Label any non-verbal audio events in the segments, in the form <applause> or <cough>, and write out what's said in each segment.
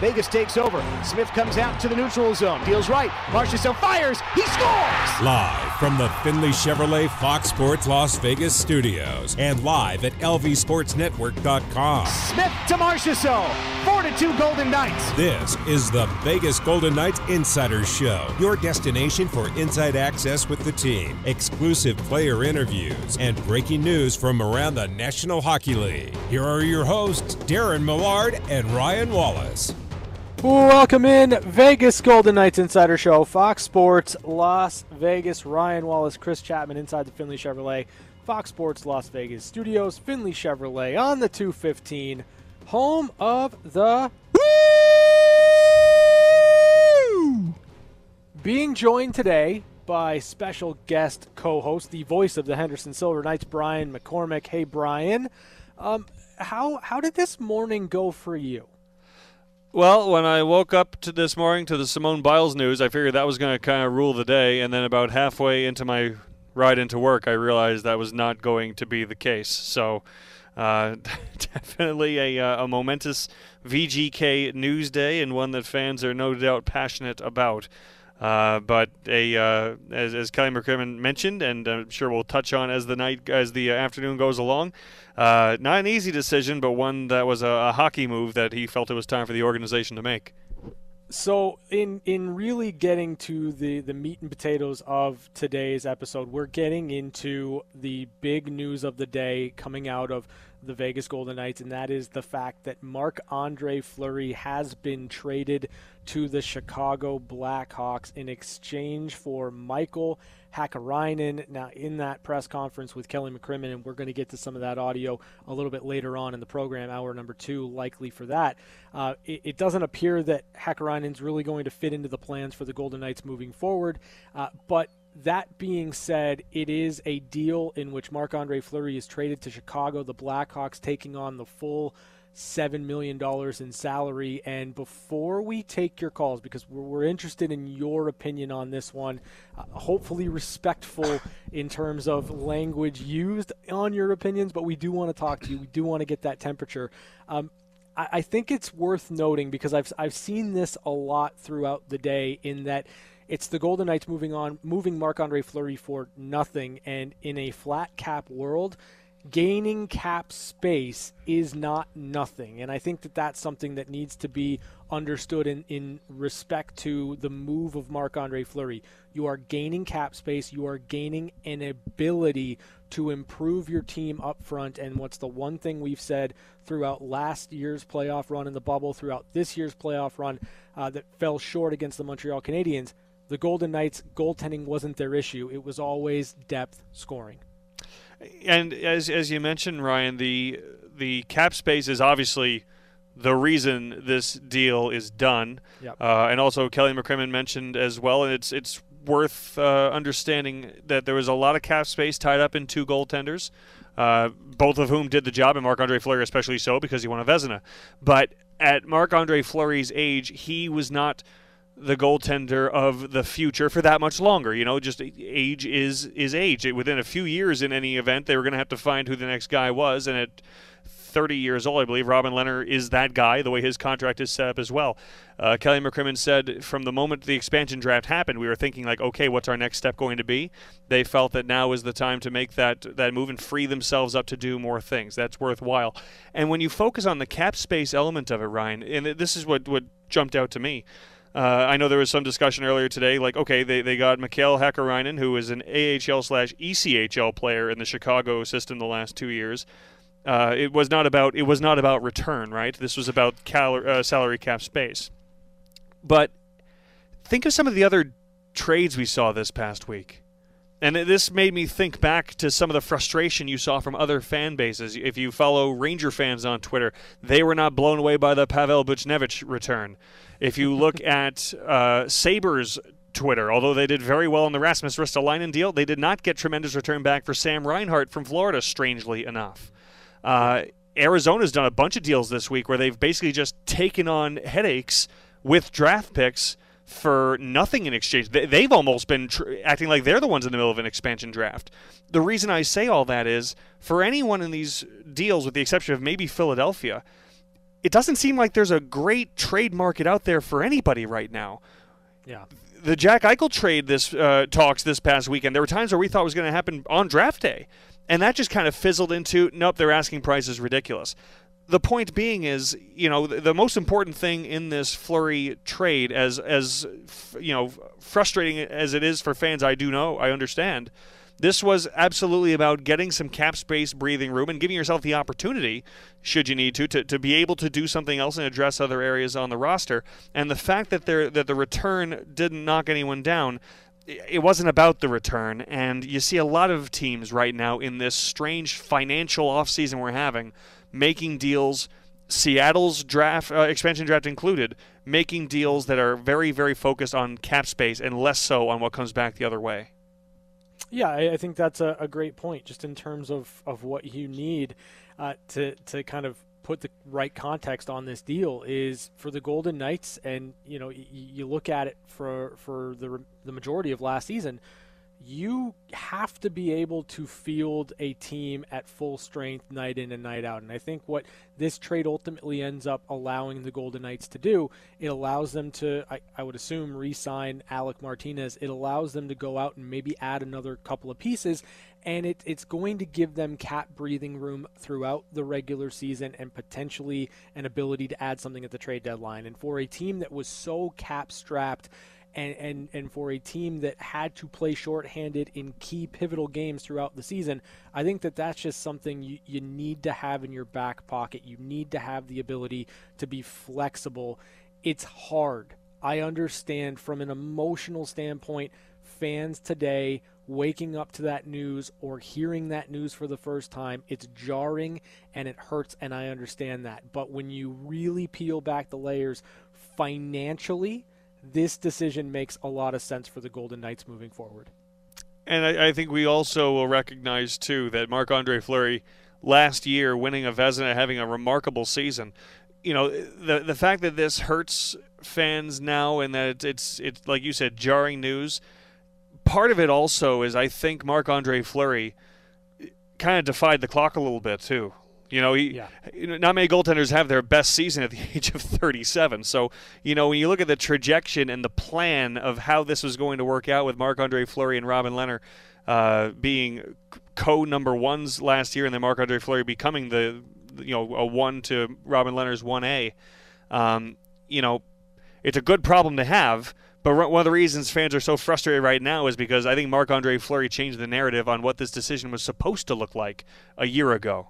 Vegas takes over. Smith comes out to the neutral zone. Deals right. Marchessault fires. He scores! Live from the Finley Chevrolet Fox Sports Las Vegas studios and live at lvsportsnetwork.com. Smith to Marchessault. 4 to 2 Golden Knights. This is the Vegas Golden Knights Insiders Show, your destination for inside access with the team, exclusive player interviews, and breaking news from around the National Hockey League. Here are your hosts, Darren Millard and Ryan Wallace. Welcome in, Vegas Golden Knights Insider Show, Fox Sports Las Vegas. Ryan Wallace, Chris Chapman inside the Finley Chevrolet, Fox Sports Las Vegas studios. Finley Chevrolet on the 215, home of the. Woo! Being joined today by special guest co-host, the voice of the Henderson Silver Knights, Brian McCormick. Hey, Brian, um, how how did this morning go for you? Well, when I woke up to this morning to the Simone Biles news, I figured that was going to kind of rule the day, and then about halfway into my ride into work, I realized that was not going to be the case. So, uh, <laughs> definitely a, uh, a momentous VGK news day, and one that fans are no doubt passionate about. Uh, but a uh, as, as Kelly McCrimmon mentioned, and I'm sure we'll touch on as the night as the afternoon goes along, uh, not an easy decision, but one that was a, a, hockey move that he felt it was time for the organization to make. So, in in really getting to the the meat and potatoes of today's episode, we're getting into the big news of the day coming out of the Vegas Golden Knights, and that is the fact that Marc Andre Fleury has been traded to the Chicago Blackhawks in exchange for Michael Hakkarainen. Now, in that press conference with Kelly McCrimmon, and we're going to get to some of that audio a little bit later on in the program, hour number two, likely for that. Uh, it, it, doesn't appear that Hakkarainen's really going to fit into the plans for the Golden Knights moving forward, uh, but that being said, it is a deal in which Marc Andre Fleury is traded to Chicago, the Blackhawks taking on the full $7 million in salary. And before we take your calls, because we're, we're interested in your opinion on this one, uh, hopefully respectful in terms of language used on your opinions, but we do want to talk to you. We do want to get that temperature. Um, I, I think it's worth noting because I've, I've seen this a lot throughout the day in that – it's the Golden Knights moving on, moving Marc Andre Fleury for nothing. And in a flat cap world, gaining cap space is not nothing. And I think that that's something that needs to be understood in, in respect to the move of Marc Andre Fleury. You are gaining cap space, you are gaining an ability to improve your team up front. And what's the one thing we've said throughout last year's playoff run in the bubble, throughout this year's playoff run uh, that fell short against the Montreal Canadiens? the Golden Knights goaltending wasn't their issue. It was always depth scoring. And as as you mentioned, Ryan, the the cap space is obviously the reason this deal is done. Yep. Uh, and also Kelly McCrimmon mentioned as well, and it's it's worth uh, understanding that there was a lot of cap space tied up in two goaltenders, uh, both of whom did the job, and Marc Andre Fleury especially so because he won a Vezina. But at Marc Andre Fleury's age, he was not the goaltender of the future for that much longer. You know, just age is is age. Within a few years, in any event, they were going to have to find who the next guy was, and at 30 years old, I believe Robin Lehner is that guy. The way his contract is set up as well. Uh, Kelly McCrimmon said from the moment the expansion draft happened, we were thinking like, okay, what's our next step going to be? They felt that now is the time to make that that move and free themselves up to do more things. That's worthwhile. And when you focus on the cap space element of it, Ryan, and this is what what jumped out to me. Uh, I know there was some discussion earlier today, like, okay, they, they got Mikael Hakkarainen, who is an AHL slash ECHL player in the Chicago system the last two years. Uh, it was not about it was not about return, right? This was about cal- uh, salary cap space. But think of some of the other trades we saw this past week. And this made me think back to some of the frustration you saw from other fan bases. If you follow Ranger fans on Twitter, they were not blown away by the Pavel Buchnevich return. If you look <laughs> at uh, Sabres Twitter, although they did very well in the Rasmus Ristolainen deal, they did not get tremendous return back for Sam Reinhart from Florida, strangely enough. Uh, Arizona's done a bunch of deals this week where they've basically just taken on headaches with draft picks – for nothing in exchange. They've almost been tr- acting like they're the ones in the middle of an expansion draft. The reason I say all that is for anyone in these deals, with the exception of maybe Philadelphia, it doesn't seem like there's a great trade market out there for anybody right now. Yeah. The Jack Eichel trade this uh, talks this past weekend. There were times where we thought it was going to happen on draft day, and that just kind of fizzled into nope. Their asking price is ridiculous. The point being is, you know, the, the most important thing in this Fleury trade, as as you know, frustrating as it is for fans, I do know, I understand this was absolutely about getting some cap space breathing room and giving yourself the opportunity, should you need to, to, to be able to do something else and address other areas on the roster. And the fact that there that the return didn't knock anyone down, it wasn't about the return. And you see a lot of teams right now in this strange financial offseason we're having making deals. Seattle's draft uh, expansion draft included, making deals that are very, very focused on cap space and less so on what comes back the other way. Yeah, I, I think that's a, a, great point, just in terms of, of what you need uh, to to kind of put the right context on this deal is for the Golden Knights, and you know y- you look at it for for the the majority of last season you have to be able to field a team at full strength night in and night out. And I think what this trade ultimately ends up allowing the Golden Knights to do, it allows them to, I, I would assume, re sign Alec Martinez. It allows them to go out and maybe add another couple of pieces. And it, it's going to give them cap breathing room throughout the regular season and potentially an ability to add something at the trade deadline. And for a team that was so cap strapped, and, and, and for a team that had to play shorthanded in key pivotal games throughout the season, I think that that's just something you, you need to have in your back pocket. You need to have the ability to be flexible. It's hard. I understand from an emotional standpoint, fans today waking up to that news or hearing that news for the first time, it's jarring and it hurts, and I understand that. But when you really peel back the layers financially, this decision makes a lot of sense for the Golden Knights moving forward. And I, I think we also will recognize, too, that Marc Andre Fleury last year winning a Vezina, having a remarkable season. You know, the the fact that this hurts fans now and that it's, it's, like you said, jarring news. Part of it also is I think Marc Andre Fleury eh, kind of defied the clock a little bit, too. You know, he, yeah. you know, not many goaltenders have their best season at the <laughs> age of 37. So, you know, when you look at the trajectory and the plan of how this was going to work out with Marc Andre Fleury and Robin Lehner uh, being co number ones last year, and then Marc Andre Fleury becoming the, you know, a one to Robin Lehner's 1A, um, you know, it's a good problem to have. But one of the reasons fans are so frustrated right now is because I think Marc Andre Fleury changed the narrative on what this decision was supposed to look like a year ago.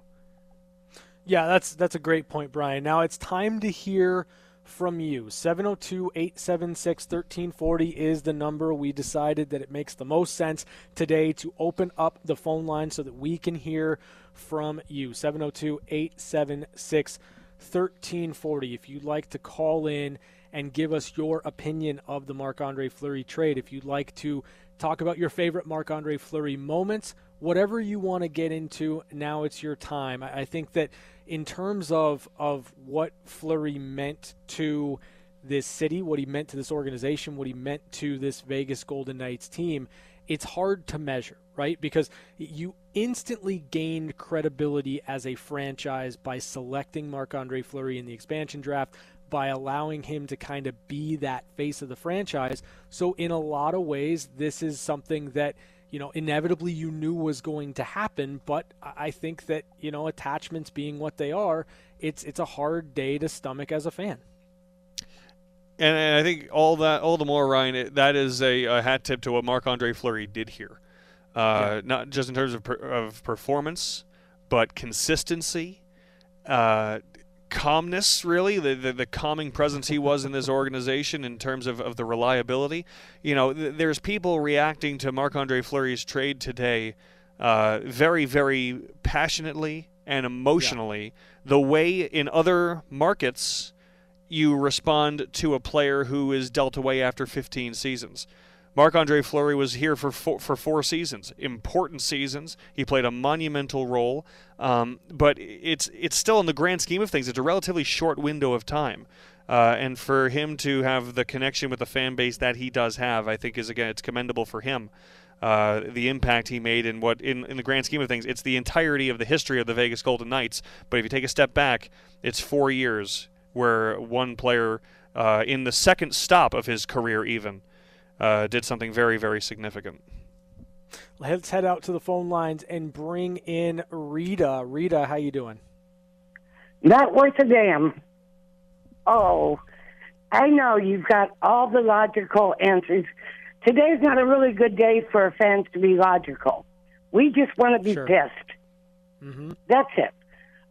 Yeah, that's that's a great point, Brian. Now it's time to hear from you. 702-876-1340 is the number. We decided that it makes the most sense today to open up the phone line so that we can hear from you. 702-876-1340. If you'd like to call in and give us your opinion of the Marc-Andre Fleury trade, if you'd like to talk about your favorite Marc-Andre Fleury moments, whatever you want to get into, now it's your time. I, think that in terms of of what Fleury meant to this city, what he meant to this organization, what he meant to this Vegas Golden Knights team, it's hard to measure, right? Because you instantly gained credibility as a franchise by selecting Marc Andre Fleury in the expansion draft, by allowing him to kind of be that face of the franchise. So, in a lot of ways, this is something that you know, inevitably you knew was going to happen. But I think that you know, attachments being what they are, it's it's a hard day to stomach as a fan. And, and I think all that, all the more, Ryan, it, that is a, a, hat tip to what Marc Andre Fleury did here. Uh, yeah. Not just in terms of, per, of performance, but consistency. Uh, calmness, really, the, the, the, calming presence he was in this organization in terms of, of the reliability. You know, th- there's people reacting to Marc Andre Fleury's trade today uh, very, very passionately and emotionally, yeah. the way in other markets you respond to a player who is dealt away after 15 seasons. Marc Andre Fleury was here for four, for four seasons, important seasons. He played a monumental role, um, but it's it's still in the grand scheme of things, it's a relatively short window of time. Uh, and for him to have the connection with the fan base that he does have, I think is again it's commendable for him. uh, the impact he made and what, in, in the grand scheme of things, it's the entirety of the history of the Vegas Golden Knights. But if you take a step back, it's four years where one player, uh, in the second stop of his career, even, uh, did something very, very significant. Let's head out to the phone lines and bring in Rita. Rita, how you doing? Not worth a damn. Oh, I know you've got all the logical answers. Today's not a really good day for fans to be logical. We just want to be Sure. pissed. Mm-hmm. That's it.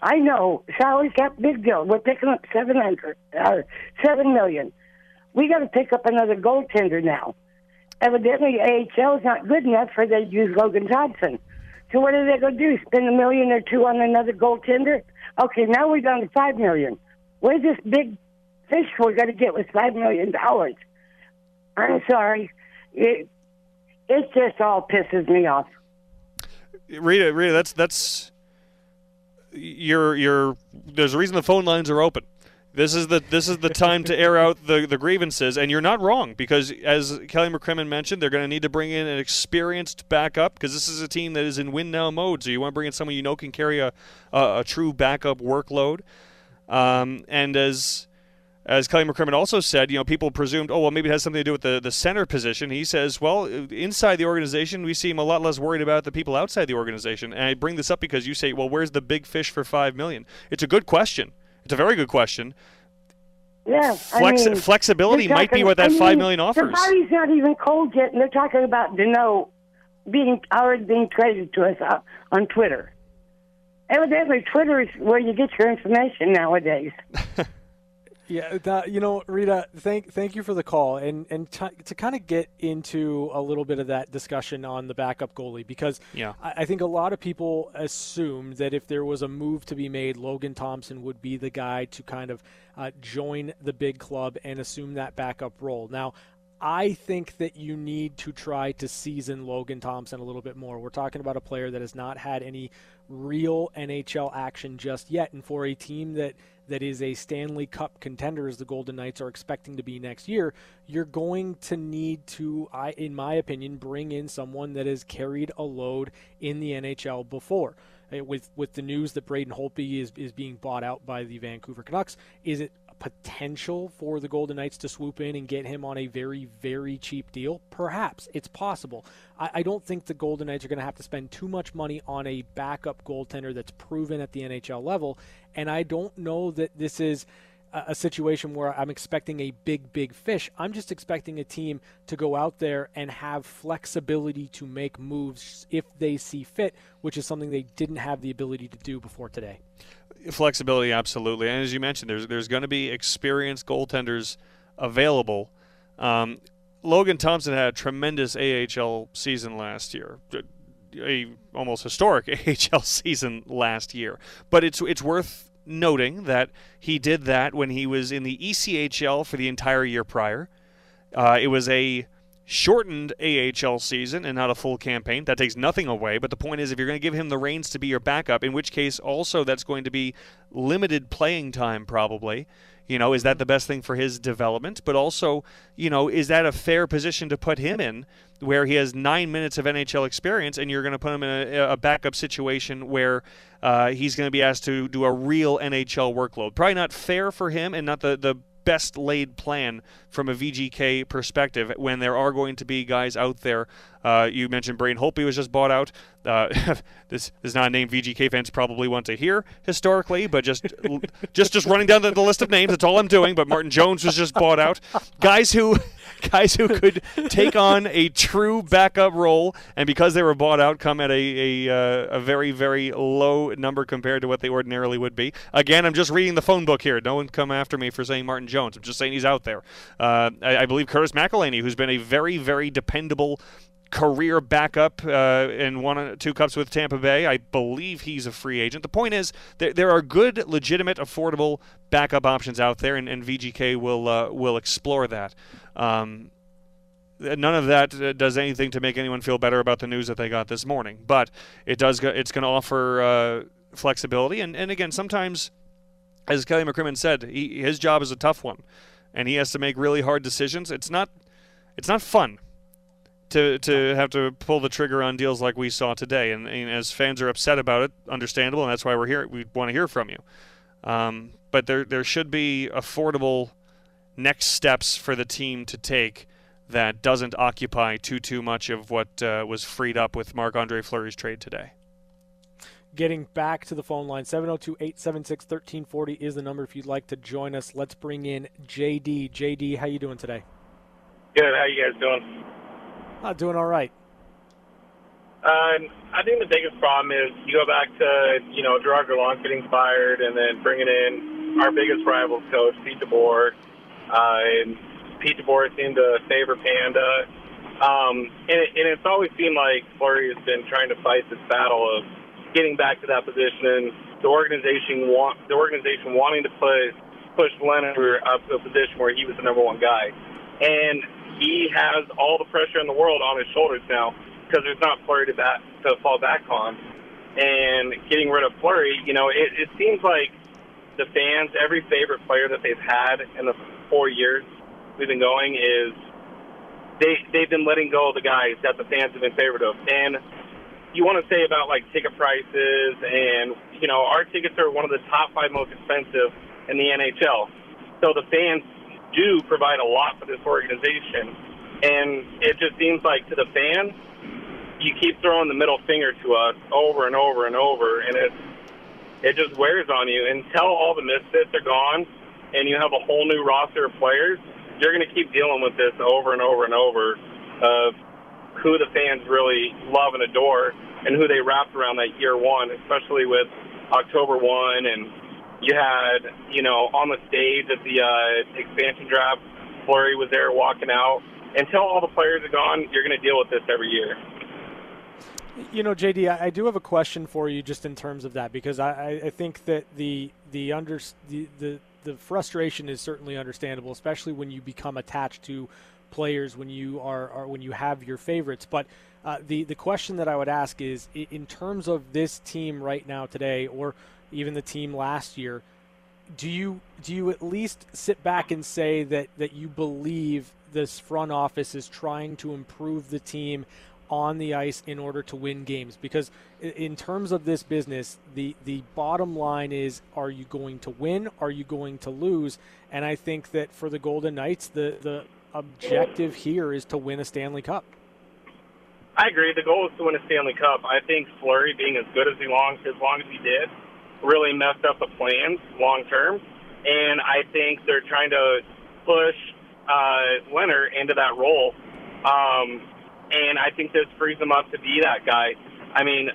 I know salary cap, big deal. We're picking up seven hundred, uh, seven million. We got to pick up another goaltender now. Evidently, AHL is not good enough for they use Logan Thompson. So what are they going to do? Spend a million or two on another goaltender? Okay, now we're down to five million. Where's this big fish we're going to get with five million dollars? I'm sorry, it it just all pisses me off. Rita, Rita, that's that's you're you're. There's a reason the phone lines are open. This is the this is the time to air out the, the grievances, and you're not wrong because as Kelly McCrimmon mentioned, they're going to need to bring in an experienced backup because this is a team that is in win now mode. So you want to bring in someone you know can carry a a, a true backup workload. Um, and as as Kelly McCrimmon also said, you know, people presumed, oh, well, maybe it has something to do with the, the center position. He says, well, inside the organization, we seem a lot less worried about the people outside the organization. And I bring this up because you say, well, where's the big fish for five million? It's a good question. It's a very good question. Yeah, Flex- I mean, flexibility they're might be talking- what that I mean, five million offers. The party's not even cold yet, and they're talking about Deneau being already being traded to us uh, on Twitter. Evidently, Twitter is where you get your information nowadays. <laughs> Yeah, that, you know, Rita, thank thank you for the call, and and t- to kind of get into a little bit of that discussion on the backup goalie because Yeah. I, I think a lot of people assume that if there was a move to be made, Logan Thompson would be the guy to kind of uh, join the big club and assume that backup role. Now. I think that you need to try to season Logan Thompson a little bit more. We're talking about a player that has not had any real NHL action just yet, and for a team that that is a Stanley Cup contender, as the Golden Knights are expecting to be next year, you're going to need to, I, in my opinion, bring in someone that has carried a load in the NHL before. Uh, With with the news that Braden Holtby is is being bought out by the Vancouver Canucks, is it potential for the Golden Knights to swoop in and get him on a very very cheap deal? Perhaps it's possible. I, I don't think the Golden Knights are going to have to spend too much money on a backup goaltender that's proven at the NHL level, and I don't know that this is a situation where I'm expecting a big, big fish. I'm just expecting a team to go out there and have flexibility to make moves if they see fit, which is something they didn't have the ability to do before today. Flexibility, absolutely. And as you mentioned, there's there's going to be experienced goaltenders available. Um, Logan Thompson had a tremendous AHL season last year, a almost historic <laughs> AHL season last year. But it's it's worth noting that he did that when he was in the ECHL for the entire year prior. Uh, it was a shortened AHL season and not a full campaign. That takes nothing away. But the point is, if you're going to give him the reins to be your backup, in which case also that's going to be limited playing time, probably. You know, is that the best thing for his development? But also, you know, is that a fair position to put him in where he has nine minutes of NHL experience and you're going to put him in a, a backup situation where uh, he's going to be asked to do a real NHL workload? Probably not fair for him and not the, the best laid plan from a VGK perspective when there are going to be guys out there. Uh, you mentioned Braden Holtby was just bought out. Uh, <laughs> this, is not a name VGK fans probably want to hear historically, but just <laughs> just just running down the, the list of names. That's all I'm doing. But Martin Jones was just bought out. Guys who <laughs> guys who could take on a true backup role, and because they were bought out, come at a a, uh, a very very low number compared to what they ordinarily would be. Again, I'm just reading the phone book here. No one come after me for saying Martin Jones. I'm just saying he's out there. Uh, I, I believe Curtis McElhinney, who's been a very very dependable career backup uh, and won two cups with Tampa Bay. I believe he's a free agent. The point is, there, there are good, legitimate, affordable backup options out there, and, and VGK will uh, will explore that. Um, none of that uh, does anything to make anyone feel better about the news that they got this morning, but it does. It's going to offer uh, flexibility, and and again, sometimes, as Kelly McCrimmon said, he, his job is a tough one, and he has to make really hard decisions. It's not. It's not fun to to have to pull the trigger on deals like we saw today. And, and as fans are upset about it, understandable, and that's why we're here. We want to hear from you. Um, but there there should be affordable next steps for the team to take that doesn't occupy too too much of what uh, was freed up with Marc Andre Fleury's trade today. Getting back to the phone line, 702 876 1340 is the number if you'd like to join us. Let's bring in JD. JD, how you doing today? Good. How you guys doing? Uh, doing all right. Um, I think the biggest problem is you go back to you know Gerard Gallant getting fired, and then bringing in our biggest rivals coach Pete DeBoer. Uh, and Pete DeBoer seemed to favor Panda, um, and, it, and it's always seemed like Fleury has been trying to fight this battle of getting back to that position, and the organization the organization wanting to push push Lehner up to a position where he was the number one guy, and he has all the pressure in the world on his shoulders now because there's not Fleury to, bat, to fall back on. And getting rid of Fleury, you know, it, it seems like the fans, every favorite player that they've had in the four years we've been going is they they've been letting go of the guys that the fans have been favored of. And you want to say about like ticket prices and you know our tickets are one of the top five most expensive in the NHL. So the fans do provide a lot for this organization, and it just seems like to the fans you keep throwing the middle finger to us over and over and over, and it it just wears on you. Until all the misfits are gone, and you have a whole new roster of players, you're going to keep dealing with this over and over and over of who the fans really love and adore, and who they wrapped around that year one, especially with October one, and you had you know on the stage at the uh, expansion draft, Fleury was there walking out. Until all the players are gone, you're going to deal with this every year. You know, JD, I, I, do have a question for you just in terms of that because I, I think that the the under the, the the frustration is certainly understandable, especially when you become attached to players when you are, are when you have your favorites. But uh, the the question that I would ask is, in terms of this team right now today, or even the team last year, do you do you at least sit back and say that that you believe this front office is trying to improve the team on the ice in order to win games? Because in terms of this business the the bottom line is are you going to win? Are you going to lose? And i think that for the golden knights the the objective here is to win a stanley cup. I agree. The goal is to win a stanley cup. I think Fleury being as good as he long as long as he did really messed up the plans long term and i think they're trying to push uh lehner into that role um and I think this frees him up to be that guy. I mean,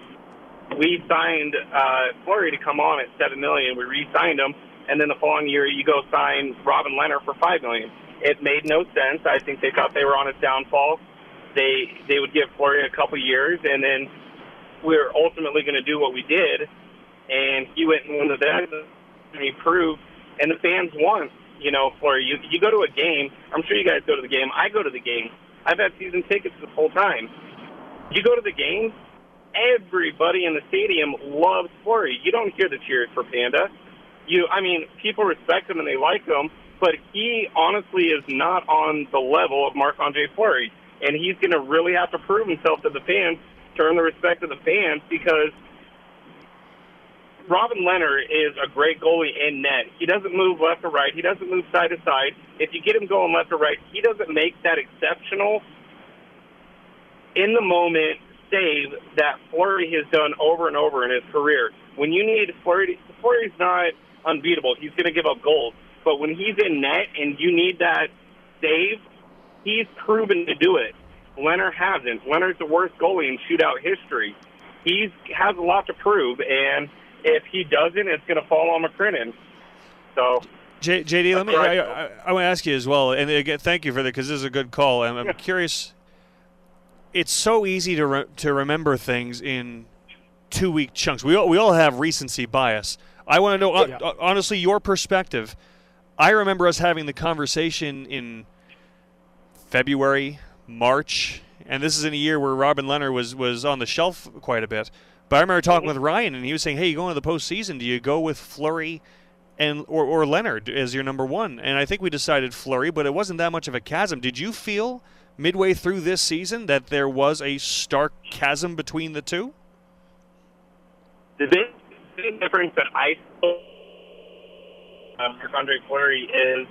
we signed uh, Fleury to come on at seven million. We re-signed him, and then the following year you go sign Robin Lehner for five million. It made no sense. I think they thought they were on his downfall. They they would give Fleury a couple years, and then we are ultimately going to do what we did. And he went and won the event, and he proved, and the fans won. You know, Fleury, you you go to a game. I'm sure you guys go to the game. I go to the game I've had season tickets this whole time. You go to the game, everybody in the stadium loves Fleury. You don't hear the cheers for Panda. You, I mean, people respect him and they like him, but he honestly is not on the level of Marc Andre Fleury, and he's going to really have to prove himself to the fans, to earn the respect of the fans, because Robin Lehner is a great goalie in net. He doesn't move left or right. He doesn't move side to side. If you get him going left or right, he doesn't make that exceptional in the moment save that Fleury has done over and over in his career. When you need Fleury, Fleury's not unbeatable. He's going to give up goals. But when he's in net and you need that save, he's proven to do it. Lehner hasn't. Lehner's the worst goalie in shootout history. He has a lot to prove, and – if he doesn't, it's going to fall on McCrimmon. So. J- JD, let me. I, I, I, want to ask you as well, and again, thank you for that because this is a good call. I'm, I'm yeah. curious. It's so easy to re- to remember things in two week chunks. We all, we all have recency bias. I want to know yeah. uh, honestly your perspective. I remember us having the conversation in February, March, and this is in a year where Robin Lehner was was on the shelf quite a bit. But I remember talking with Ryan, and he was saying, "Hey, you going to the postseason. Do you go with Fleury and or, or Lehner as your number one?" And I think we decided Fleury, but it wasn't that much of a chasm. Did you feel midway through this season that there was a stark chasm between the two? The big difference that I saw uh, for Andre Fleury is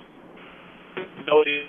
ability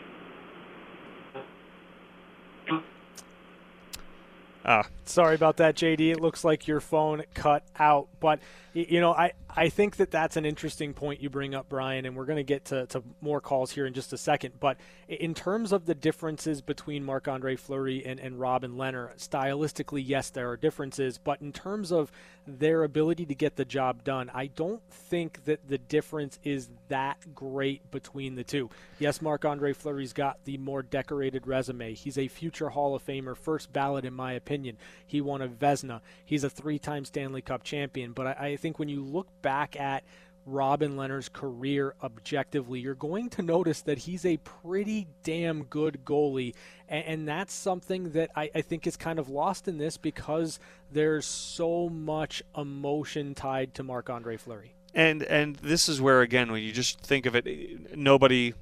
Ah, Sorry about that, JD. It looks like your phone cut out. But, you know, I, I think that that's an interesting point you bring up, Brian, and we're going to get to, more calls here in just a second. But in terms of the differences between Marc Andre Fleury and, and Robin Lehner, stylistically, yes, there are differences. But in terms of their ability to get the job done, I don't think that the difference is that great between the two. Yes, Marc Andre Fleury's got the more decorated resume. He's a future Hall of Famer, first ballot, in my opinion. He won a Vezina. He's a three time Stanley Cup champion. But I, I think when you look back at Robin Lehner's career objectively, you're going to notice that he's a pretty damn good goalie. And, and that's something that I, I think is kind of lost in this because there's so much emotion tied to Marc Andre Fleury. and and this is where again when you just think of it, nobody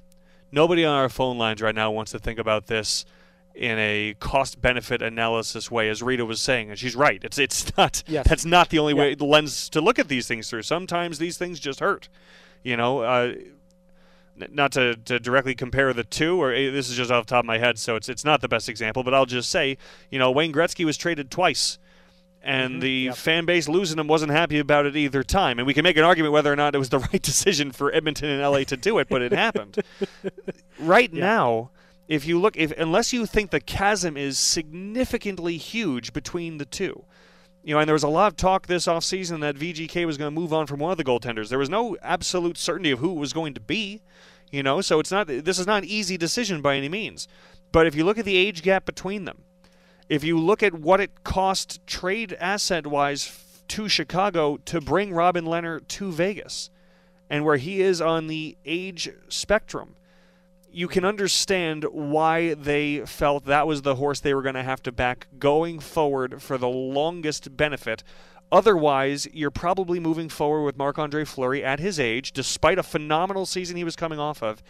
nobody on our phone lines right now wants to think about this in a cost benefit analysis way, as Rita was saying, and she's right. It's it's <laughs> not Yes. that's not the only Yeah. way the lens to look at these things through. Sometimes these things just hurt, you know. Uh, not to, to directly compare the two, or eh, this is just off the top of my head, so it's it's not the best example. But I'll just say, you know, Wayne Gretzky was traded twice, and the yep. fan base losing him wasn't happy about it either time. And we can make an argument whether or not it was the <laughs> right decision for Edmonton and LA to do it, but it happened. <laughs> right now, if you look, if unless you think the chasm is significantly huge between the two. You know, and there was a lot of talk this offseason that VGK was going to move on from one of the goaltenders. There was no absolute certainty of who it was going to be. You know, so it's not this is not an easy decision by any means. But if you look at the age gap between them, if you look at what it cost trade asset wise to Chicago to bring Robin Lehner to Vegas and where he is on the age spectrum, you can understand why they felt that was the horse they were going to have to back going forward for the longest benefit. Otherwise, you're probably moving forward with Marc Andre Fleury at his age, despite a phenomenal season he was coming off of,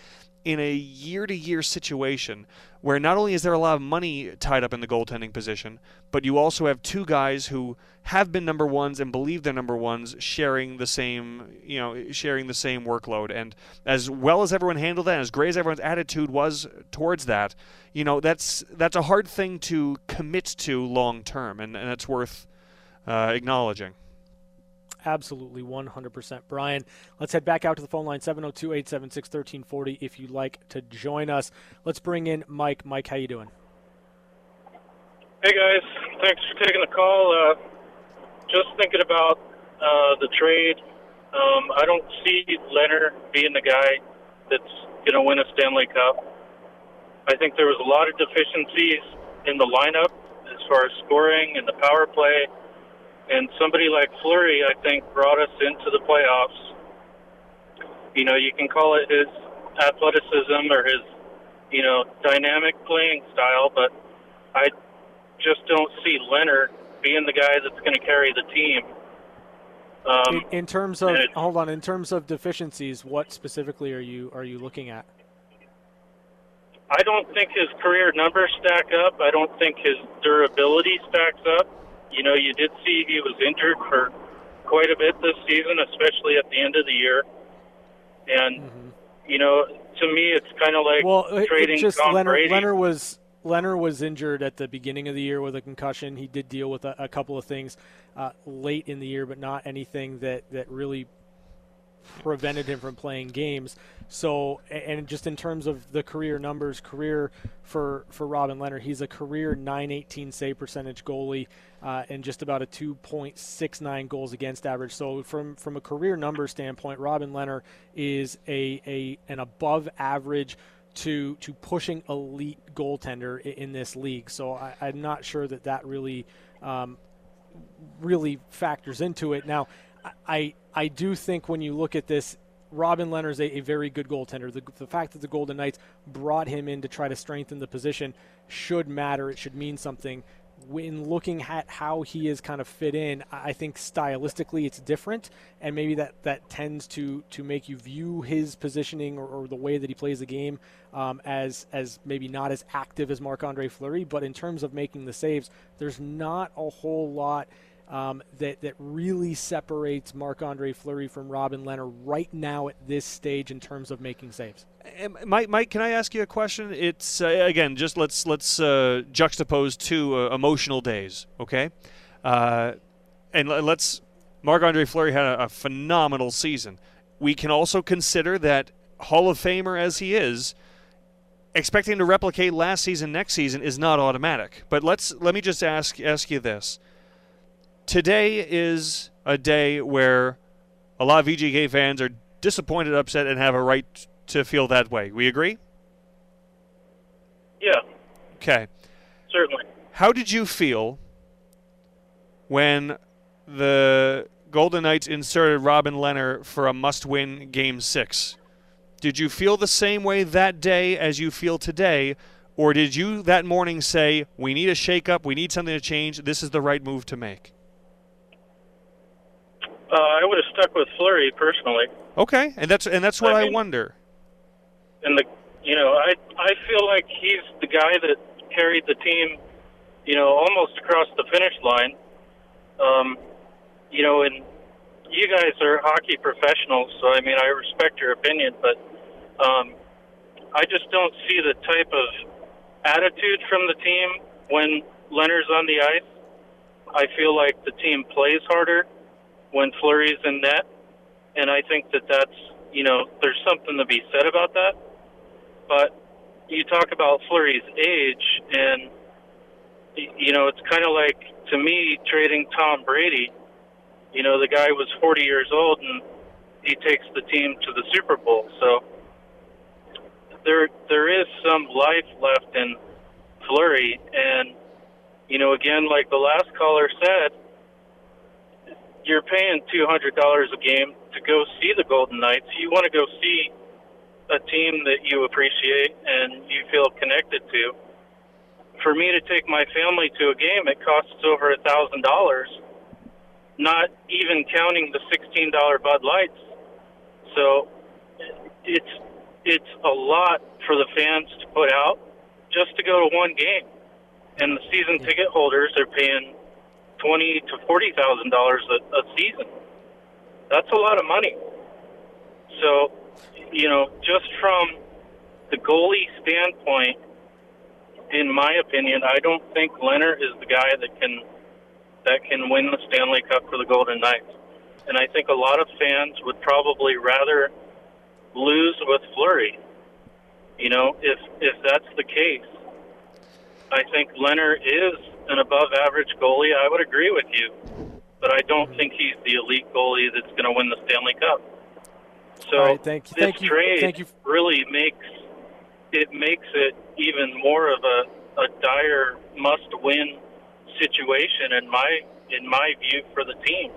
in a year to year situation where not only is there a lot of money tied up in the goaltending position, but you also have two guys who have been number ones and believe they're number ones sharing the same, you know, sharing the same workload. And as well as everyone handled that, as great as everyone's attitude was towards that, you know, that's that's a hard thing to commit to long term, and, and it's worth uh, acknowledging. Absolutely, 100%. Brian, let's head back out to the phone line 702 876 1340 if you'd like to join us. Let's bring in Mike. Mike, how you doing? Hey guys, thanks for taking the call. Uh, just thinking about uh, the trade. Um, I don't see Lehner being the guy that's going to win a Stanley Cup. I think there was a lot of deficiencies in the lineup as far as scoring and the power play. And somebody like Fleury, I think, brought us into the playoffs. You know, you can call it his athleticism or his, you know, dynamic playing style, but I just don't see Lehner being the guy that's going to carry the team. Um, in, in terms of it- hold on, in terms of deficiencies, what specifically are you are you looking at? I don't think his career numbers stack up. I don't think his durability stacks up. You know, you did see he was injured for quite a bit this season, especially at the end of the year. And you know, to me, it's kind of like Mm-hmm. Well, it- trading it just Tom Leonard, Brady. Lehner was Lehner was injured at the beginning of the year with a concussion. He did deal with a, a couple of things uh, late in the year, but not anything that that really prevented him from playing games. So, and just in terms of the career numbers, career for for Robin Lehner, he's a career 918 save percentage goalie uh, and just about a 2.69 goals against average. So, from from a career number standpoint, Robin Lehner is a, a an above average to to pushing elite goaltender in this league. So, I, I'm not sure that that really. Um, really factors into it. Now, I I do think when you look at this, Robin Lehner's a, a very good goaltender. The, the fact that the Golden Knights brought him in to try to strengthen the position should matter. It should mean something. when looking at how he is kind of fit in, I think stylistically it's different, and maybe that, that tends to to make you view his positioning or, or the way that he plays the game um, as as maybe not as active as Marc Andre Fleury. But in terms of making the saves, there's not a whole lot um, that that really separates Marc Andre Fleury from Robin Lehner right now at this stage in terms of making saves. Mike, Mike, can I ask you a question? It's uh, again, just let's let's uh, juxtapose two uh, emotional days, okay? Uh, and let's. Marc Andre Fleury had a, a phenomenal season. We can also consider that Hall of Famer as he is, expecting to replicate last season next season is not automatic. But let's let me just ask ask you this today is a day where a lot of VGK fans are disappointed, upset, and have a right to feel that way. We agree? Yeah. Okay. Certainly. How did you feel when the Golden Knights inserted Robin Lehner for a must win game six? Did you feel the same way that day as you feel today? Or did you that morning say, we need a shakeup, we need something to change, this is the right move to make? Uh, I would have stuck with Fleury personally. Okay, and that's and that's what I, I mean, wonder. And the you know I I feel like he's the guy that carried the team, you know, almost across the finish line. Um, you know, and you guys are hockey professionals, so I mean I respect your opinion, but um, I just don't see the type of attitude from the team when Lehner's on the ice. I feel like the team plays harder when Fleury's in net, and I think that that's you know there's something to be said about that. But you talk about Fleury's age, and you know it's kind of like to me trading Tom Brady. You know the guy was 40 years old, and he takes the team to the Super Bowl. So there there is some life left in Fleury, and you know again like the last caller said you're paying two hundred dollars a game to go see the Golden Knights. You want to go see a team that you appreciate and you feel connected to. For me to take my family to a game, it costs over a thousand dollars, not even counting the sixteen dollar Bud Lights. So it's it's a lot for the fans to put out just to go to one game, and the season ticket holders are paying twenty to forty thousand dollars a season. That's a lot of money. So, you know, just from the goalie standpoint, in my opinion, I don't think Lehner is the guy that can that can win the Stanley Cup for the Golden Knights. And I think a lot of fans would probably rather lose with Fleury. You know, if if that's the case, I think Lehner is an above average goalie, I would agree with you. But I don't mm-hmm. think he's the elite goalie that's going to win the Stanley Cup. So right, thank you. this thank you. trade thank you. really makes it makes it even more of a, a dire must win situation in my in my view for the team.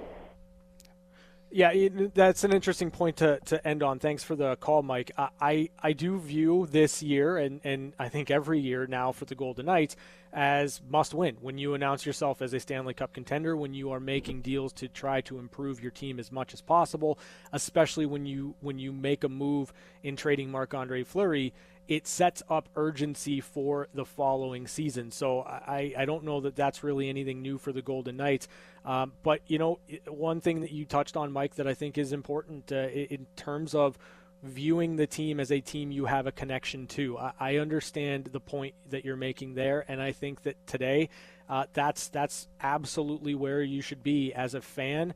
Yeah, that's an interesting point to, to end on. Thanks for the call, Mike. I, I, I do view this year, and, and I think every year now for the Golden Knights, as must win. When you announce yourself as a Stanley Cup contender, when you are making deals to try to improve your team as much as possible, especially when you when you make a move in trading Marc Andre Fleury, it sets up urgency for the following season. So I, I don't know that that's really anything new for the Golden Knights. Um, but, you know, one thing that you touched on, Mike, that I think is important uh, in terms of viewing the team as a team you have a connection to. I, I understand the point that you're making there, and I think that today uh, that's that's absolutely where you should be as a fan.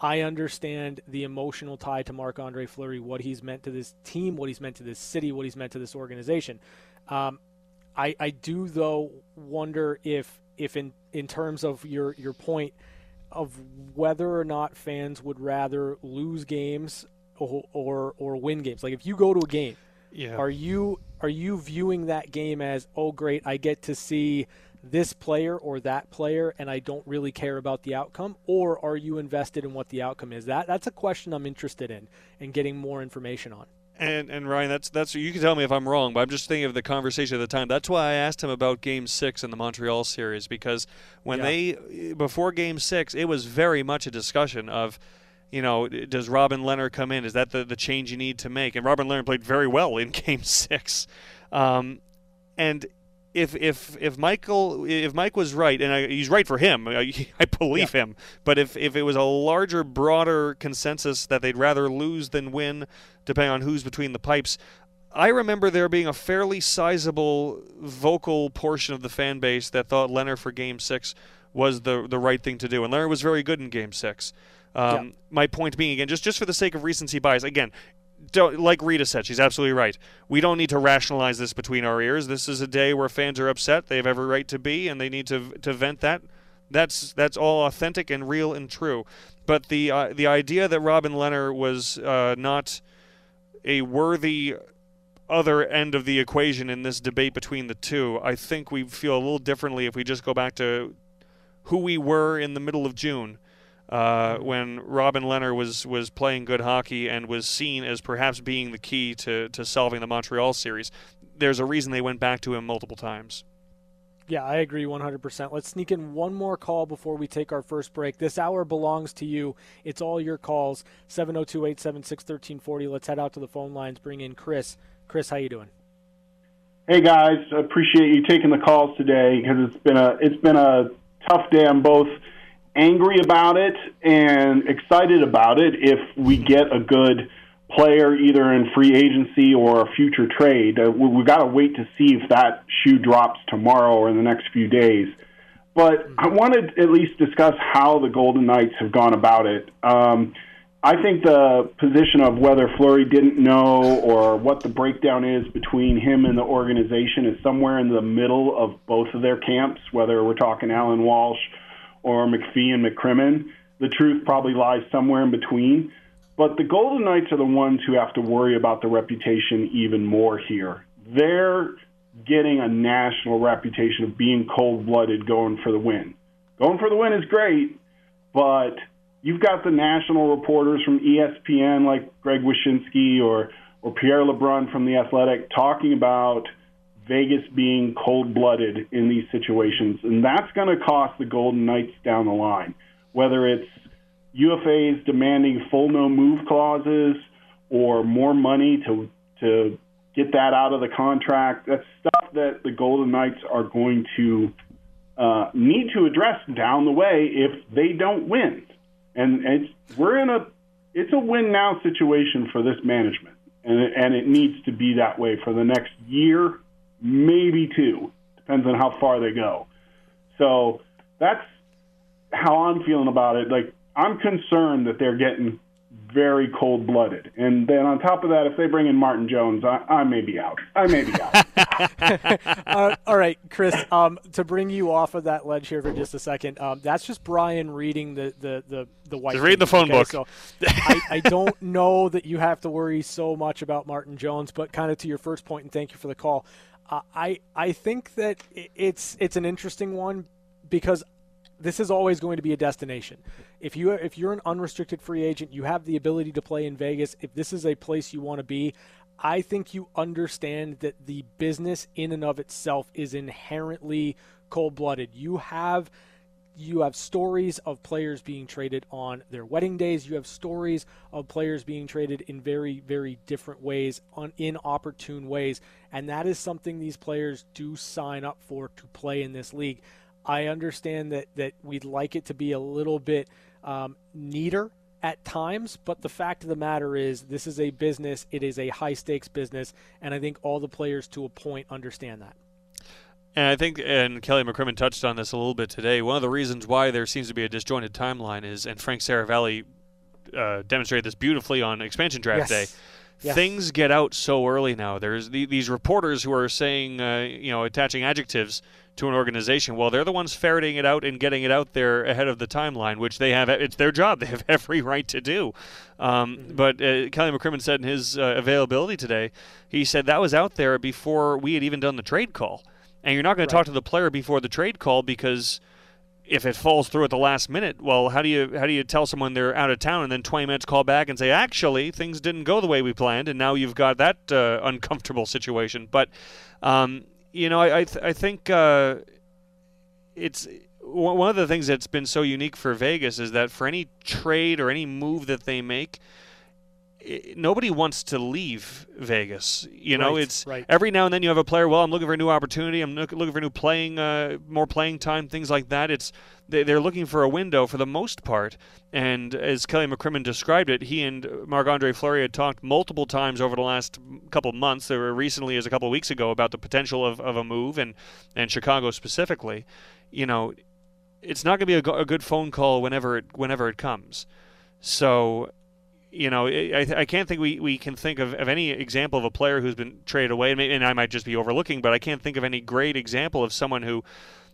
I understand the emotional tie to Marc Andre Fleury, what he's meant to this team, what he's meant to this city, what he's meant to this organization. Um, I, I do though wonder if if in in terms of your your point of whether or not fans would rather lose games or, or or win games. Like if you go to a game, yeah. are you are you viewing that game as oh great, I get to see this player or that player and I don't really care about the outcome or are you invested in what the outcome is? That that's a question I'm interested in and getting more information on. And and Ryan, that's that's you can tell me if I'm wrong, but I'm just thinking of the conversation at the time. That's why I asked him about Game Six in the Montreal series because when Yeah. they before Game Six, it was very much a discussion of, you know, does Robin Lehner come in? Is that the the change you need to make? And Robin Lehner played very well in <laughs> Game Six, um, and if if if Michael if Mike was right and I, he's right for him I, <laughs> I believe him but if if it was a larger broader consensus that they'd rather lose than win depending on who's between the pipes I remember there being a fairly sizable vocal portion of the fan base that thought Lehner for game 6 was the the right thing to do and Lehner was very good in game 6 um, Yeah. my point being again just just for the sake of recency bias again don't, like Rita said, she's absolutely right. We don't need to rationalize this between our ears. This is a day where fans are upset. They have every right to be, and they need to to vent that. That's that's all authentic and real and true. But the uh, the idea that Robin Lehner was uh, not a worthy other end of the equation in this debate between the two, I think we feel a little differently if we just go back to who we were in the middle of June uh, when Robin Lehner was, was playing good hockey and was seen as perhaps being the key to, to solving the Montreal series. There's a reason they went back to him multiple times. Yeah, I agree 100%. Let's sneak in one more call before we take our first break. This hour belongs to you. It's all your calls. 702-876-1340. Let's head out to the phone lines. Bring in Chris. Chris, how you doing? Hey guys, appreciate you taking the calls today because it's been a it's been a tough day. I'm both angry about it and excited about it if we get a good player either in free agency or a future trade. Uh, we, we got to wait to see if that shoe drops tomorrow or in the next few days. But I wanted to at least discuss how the Golden Knights have gone about it. Um, I think the position of whether Fleury didn't know or what the breakdown is between him and the organization is somewhere in the middle of both of their camps, whether we're talking Allan Walsh or McPhee and McCrimmon. The truth probably lies somewhere in between. But the Golden Knights are the ones who have to worry about the reputation even more here. They're getting a national reputation of being cold blooded going for the win. Going for the win is great, but you've got the national reporters from ESPN like Greg Wyshynski or, or Pierre LeBrun from The Athletic talking about Vegas being cold blooded in these situations. And that's going to cost the Golden Knights down the line, whether it's UFAs demanding full no move clauses or more money to, to get that out of the contract. That's stuff that the Golden Knights are going to uh, need to address down the way if they don't win. And it's, we're in a it's a win now situation for this management, and it, and it needs to be that way for the next year, maybe two, depends on how far they go. So that's how I'm feeling about it. Like I'm concerned that they're getting very cold blooded, and then on top of that, if they bring in Martin Jones, I, I may be out. I may be out. <laughs> uh, all right, Chris. Um, to bring you off of that ledge here for just a second, um, that's just Brian reading the the the, the white. Just read the phone okay? book. So I, I don't <laughs> know that you have to worry so much about Martin Jones, but kind of to your first point, and thank you for the call. I I think that it's it's an interesting one because this is always going to be a destination. If you if you're an unrestricted free agent, you have the ability to play in Vegas. If this is a place you want to be, I think you understand that the business in and of itself is inherently cold-blooded. You have you have stories of players being traded on their wedding days. You have stories of players being traded in very, very different ways, on in opportune ways, and that is something these players do sign up for to play in this league. I understand that that we'd like it to be a little bit um, neater at times, but the fact of the matter is, this is a business. It is a high stakes business, and I think all the players to a point understand that. And I think, and Kelly McCrimmon touched on this a little bit today. One of the reasons why there seems to be a disjointed timeline is, and Frank Seravalli uh, demonstrated this beautifully on expansion draft Yes. day. Yes. Things get out so early now. There's the, these reporters who are saying, uh, you know, attaching adjectives to an organization. Well, they're the ones ferreting it out and getting it out there ahead of the timeline, which they have. It's their job. <laughs> They have every right to do. Um, But uh, Kelly McCrimmon said in his uh, availability today, he said that was out there before we had even done the trade call. And you're not going to talk to the player before the trade call because if it falls through at the last minute, well, how do you how do you tell someone they're out of town and then 20 minutes call back and say actually things didn't go the way we planned, and now you've got that uh, uncomfortable situation. But um, you know, I I, th- I think uh, it's one of the things that's been so unique for Vegas is that for any trade or any move that they make, nobody wants to leave Vegas. You know, Right, it's right. every now and then you have a player. Well, I'm looking for a new opportunity. I'm look, looking for new playing, uh, more playing time, things like that. It's they, they're looking for a window for the most part. And as Kelly McCrimmon described it, he and Marc Andre Fleury had talked multiple times over the last couple of months. There were recently, as a couple of weeks ago, about the potential of, of a move and and Chicago specifically. You know, it's not going to be a, a good phone call whenever it whenever it comes. So you know, I, I can't think we, we can think of, of any example of a player who's been traded away, and, and I might just be overlooking, but I can't think of any great example of someone who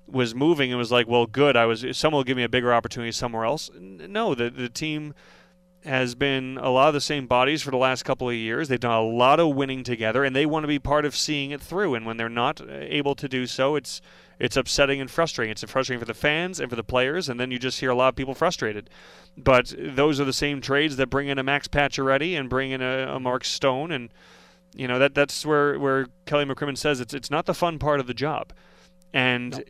was moving and was like, well, good, I was someone will give me a bigger opportunity somewhere else. No, the the team has been a lot of the same bodies for the last couple of years. They've done a lot of winning together, and they want to be part of seeing it through. And when they're not uh, able to do so, it's it's upsetting and frustrating. It's frustrating for the fans and for the players, and then you just hear a lot of people frustrated. But those are the same trades that bring in a Max Pacioretty and bring in a, a Mark Stone, and you know that that's where where Kelly McCrimmon says it's it's not the fun part of the job, and.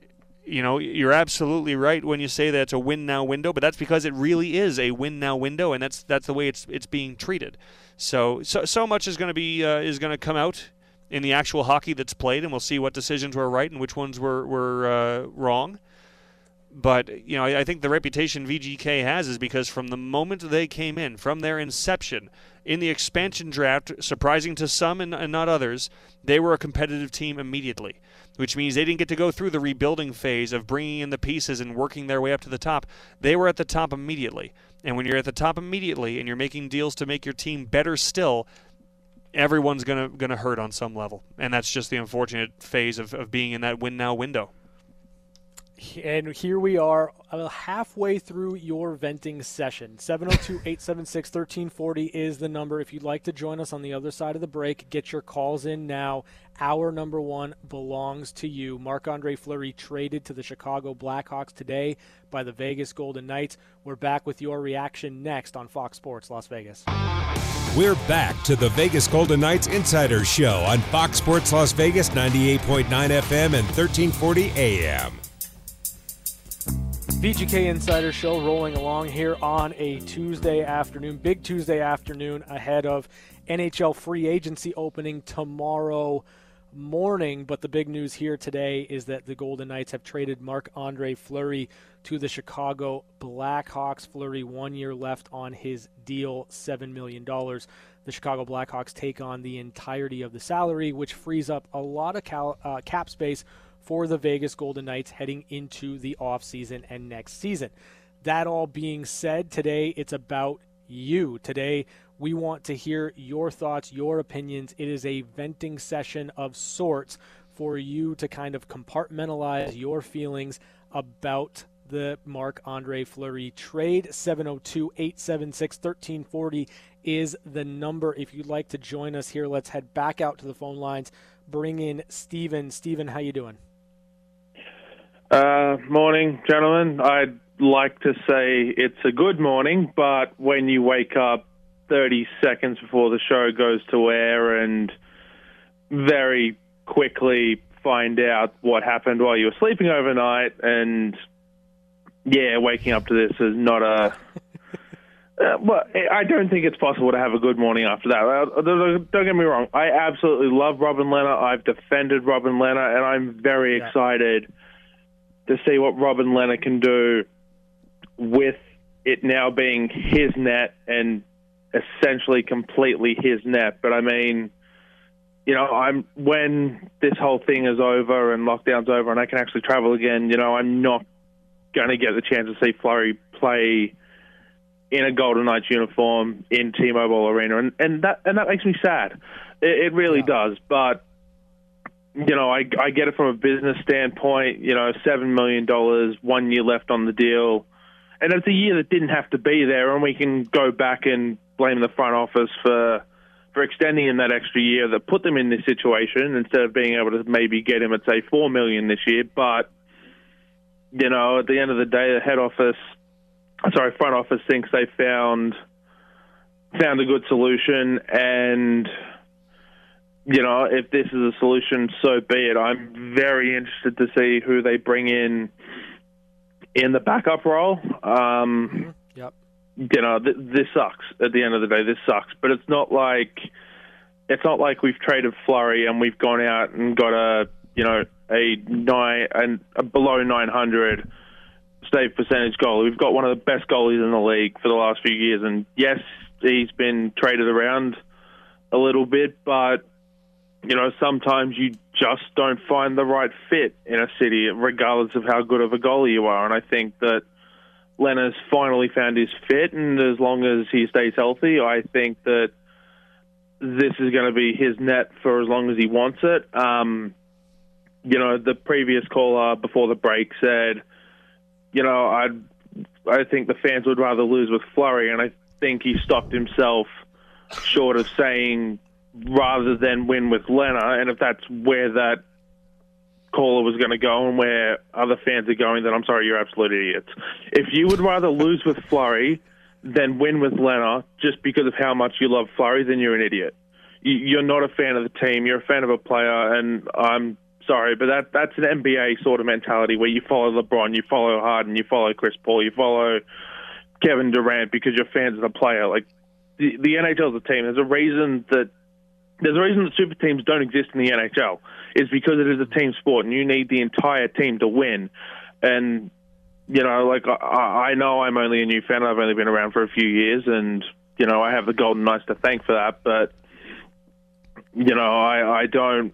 You know, you're absolutely right when you say that it's a win now window, but that's because it really is a win now window, and that's that's the way it's it's being treated. So so so much is going to be uh, is going to come out in the actual hockey that's played, and we'll see what decisions were right and which ones were were uh, wrong. But you know, I I think the reputation VGK has is because from the moment they came in, from their inception in the expansion draft, surprising to some and, and not others, they were a competitive team immediately. Which means they didn't get to go through the rebuilding phase of bringing in the pieces and working their way up to the top. They were at the top immediately. And when you're at the top immediately and you're making deals to make your team better still, everyone's gonna gonna hurt on some level, and that's just the unfortunate phase of, of being in that win now window. And here we are uh, halfway through your venting session. 702 876 1340 is the number. If you'd like to join us on the other side of the break, get your calls in now. Our number one belongs to you. Marc Andre Fleury traded to the Chicago Blackhawks today by the Vegas Golden Knights. We're back with your reaction next on Fox Sports Las Vegas. We're back to the Vegas Golden Knights Insider Show on Fox Sports Las Vegas 98.9 FM and 1340 AM. VGK Insider Show rolling along here on a Tuesday afternoon, big Tuesday afternoon ahead of NHL free agency opening tomorrow morning. But the big news here today is that the Golden Knights have traded Marc Andre Fleury to the Chicago Blackhawks. Fleury, one year left on his deal, $7 million. The Chicago Blackhawks take on the entirety of the salary, which frees up a lot of cal- uh, cap space for the Vegas Golden Knights heading into the offseason and next season. That all being said, today it's about you. Today we want to hear your thoughts, your opinions. It is a venting session of sorts for you to kind of compartmentalize your feelings about the Marc Andre Fleury trade. 702 876 1340 is the number. If you'd like to join us here, let's head back out to the phone lines. Bring in Steven. Steven, how you doing? Uh, morning, gentlemen. I'd like to say it's a good morning, but when you wake up 30 seconds before the show goes to air and very quickly find out what happened while you were sleeping overnight, and yeah, waking up to this is not a. <laughs> Uh, well, I don't think it's possible to have a good morning after that. Uh, Don't get me wrong. I absolutely love Robin Lehner. I've defended Robin Lehner, and I'm very Yeah. excited to see what Robin Lehner can do with it now being his net and essentially completely his net. But I mean, you know, I'm when this whole thing is over and lockdown's over and I can actually travel again. You know, I'm not going to get the chance to see Fleury play in a Golden Knights uniform in T-Mobile Arena, and and that and that makes me sad. It, it really does, but you know, I, I get it from a business standpoint. You know, seven million dollars, one year left on the deal, and it's a year that didn't have to be there, and we can go back and blame the front office for for extending in that extra year that put them in this situation instead of being able to maybe get him at say four million this year. But you know, at the end of the day, the head office, sorry, front office thinks they found found a good solution, and you know, if this is a solution, so be it. I'm very interested to see who they bring in in the backup role. Um, Yep. You know, th- this sucks. At the end of the day, this sucks. But it's not like it's not like we've traded Fleury and we've gone out and got a you know a nine and a below 900 save percentage goal. We've got one of the best goalies in the league for the last few years, and yes, he's been traded around a little bit, but you know sometimes you just don't find the right fit in a city, regardless of how good of a goalie you are. And I think that Lehner's finally found his fit, and as long as he stays healthy, I think that this is going to be his net for as long as he wants it. Um, you know, the previous caller before the break said, you know, I I think the fans would rather lose with Fleury, and I think he stopped himself short of saying rather than win with Lehner. And if that's where that caller was going to go and where other fans are going, then I'm sorry, you're absolute idiots. If you would rather lose with Fleury than win with Lehner just because of how much you love Fleury, then you're an idiot. You- You're not a fan of the team. You're a fan of a player, and I'm sorry, but that that's an NBA sort of mentality where you follow LeBron, you follow Harden, you follow Chris Paul, you follow Kevin Durant because you're fans of the player. Like the, the NHL is a team. There's a reason that there's a reason that super teams don't exist in the NHL. Is because it is a team sport, and you need the entire team to win. And you know, like I, I know I'm only a new fan. I've only been around for a few years, and you know, I have the Golden Knights to thank for that. But you know, I, I don't,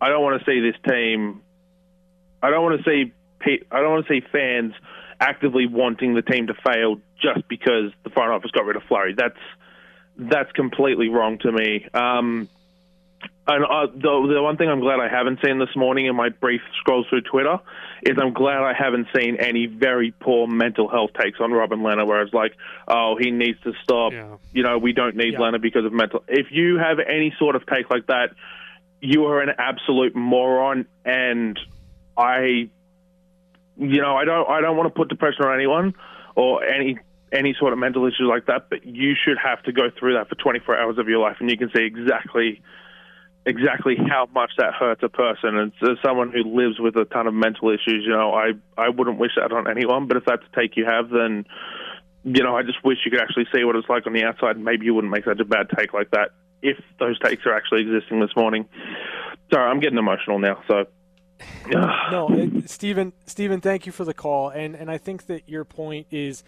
I don't want to see this team. I don't want to see, I don't want to see fans actively wanting the team to fail just because the front office got rid of Flurry. That's that's completely wrong to me. Um, and uh, the, the one thing I'm glad I haven't seen this morning in my brief scrolls through Twitter is I'm glad I haven't seen any very poor mental health takes on Robin Lehner, where it's like, oh, he needs to stop. You know, we don't need Yeah. Lehner because of mental. If you have any sort of take like that, you are an absolute moron, and I, you know, I don't, I don't want to put depression on anyone or any any sort of mental issues like that, but you should have to go through that for 24 hours of your life, and you can see exactly exactly how much that hurts a person. And as someone who lives with a ton of mental issues, you know, I I wouldn't wish that on anyone. But if that's a take you have, then you know, I just wish you could actually see what it's like on the outside. and Maybe you wouldn't make such a bad take like that if those takes are actually existing this morning. Sorry, I'm getting emotional now. So. <sighs> no, <sighs> Stephen, Stephen, thank you for the call, and and I think that your point is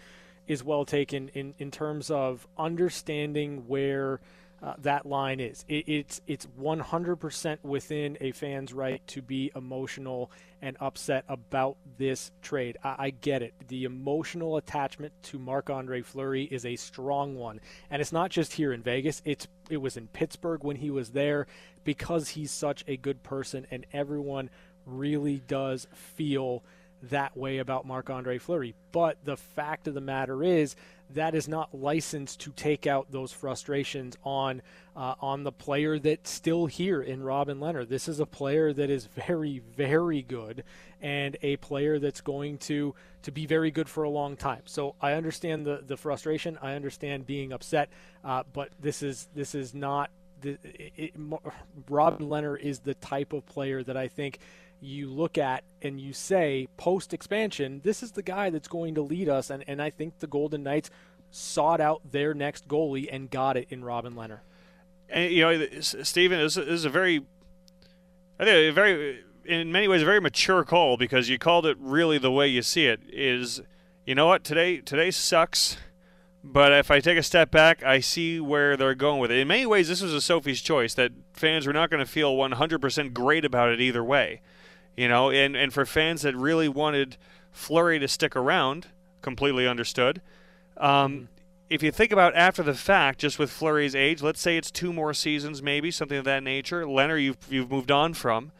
is well taken in in terms of understanding where. Uh, that line is. It, it's it's 100% within a fan's right to be emotional and upset about this trade. I, I get it. The emotional attachment to Marc Andre Fleury is a strong one, and it's not just here in Vegas. It's it was in Pittsburgh when he was there because he's such a good person, and everyone really does feel that way about Marc Andre Fleury. But the fact of the matter is that is not licensed to take out those frustrations on uh, on the player that's still here in Robin Lehner. This is a player that is very, very good and a player that's going to to be very good for a long time. So I understand the the frustration. I understand being upset, uh, but this is this is not the, it, it, Robin Lehner is the type of player that I think you look at and you say post expansion, this is the guy that's going to lead us. And, and I think the Golden Knights sought out their next goalie and got it in Robin Lehner. And, you know, Stephen, is- is a very, I think, a very, in many ways, a very mature call because you called it really the way you see it. Is you know what today today sucks, but if I take a step back, I see where they're going with it. In many ways, this was a Sophie's choice that fans were not going to feel 100% great about it either way. You know, and and for fans that really wanted Fleury to stick around, completely understood. Um, if you think about after the fact, just with Fleury's age, let's say it's two more seasons, maybe something of that nature. Lehner, you've you've moved on from.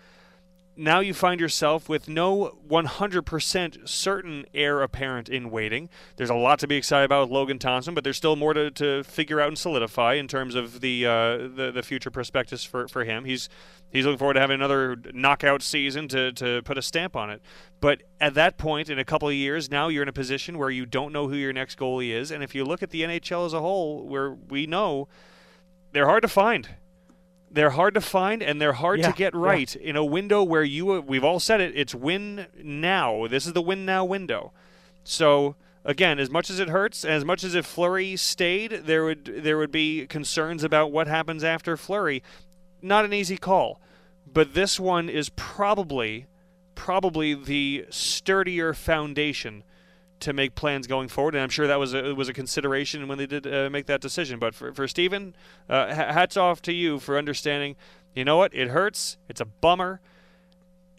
Now you find yourself with no 100% certain heir apparent in waiting. There's a lot to be excited about with Logan Thompson, but there's still more to, to figure out and solidify in terms of the, uh, the the future prospectus for, for him. He's he's looking forward to having another knockout season to, to put a stamp on it. But at that point, in a couple of years, now you're in a position where you don't know who your next goalie is. And if you look at the NHL as a whole, where we know they're hard to find they're hard to find and they're hard Yeah, to get yeah. right in a window where you we've all said it it's win now. This is the win now window. So again as much as it hurts and as much as if Fleury stayed there would there would be concerns about what happens after Fleury. Not an easy call but this one is probably probably the sturdier foundation to make plans going forward, and I'm sure that was a, was a consideration when they did uh, make that decision. But for for Steven, uh, hats off to you for understanding. You know what? It hurts. It's a bummer,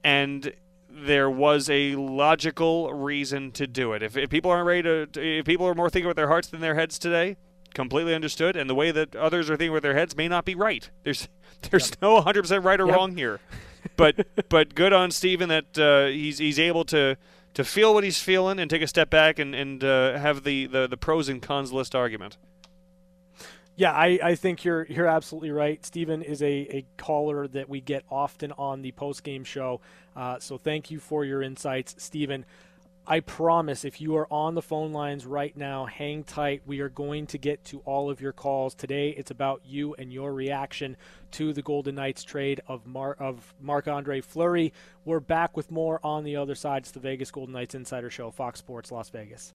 and there was a logical reason to do it. If, if people aren't ready to, to- if people are more thinking with their hearts than their heads today, completely understood. And the way that others are thinking with their heads may not be right. There's <laughs> there's no 100% right or Yep. wrong here. But <laughs> but good on Steven that uh, he's he's able to to feel what he's feeling and take a step back and and uh, have the, the the pros and cons list argument. Yeah, I, I think you're you're absolutely right. Stephen is a, a caller that we get often on the post game show. Uh, so thank you for your insights, Stephen. I promise if you are on the phone lines right now, hang tight. We are going to get to all of your calls today. It's about you and your reaction to the Golden Knights trade of Mar- of Marc Andre Fleury. We're back with more on the other side. It's the Vegas Golden Knights Insider Show, Fox Sports Las Vegas.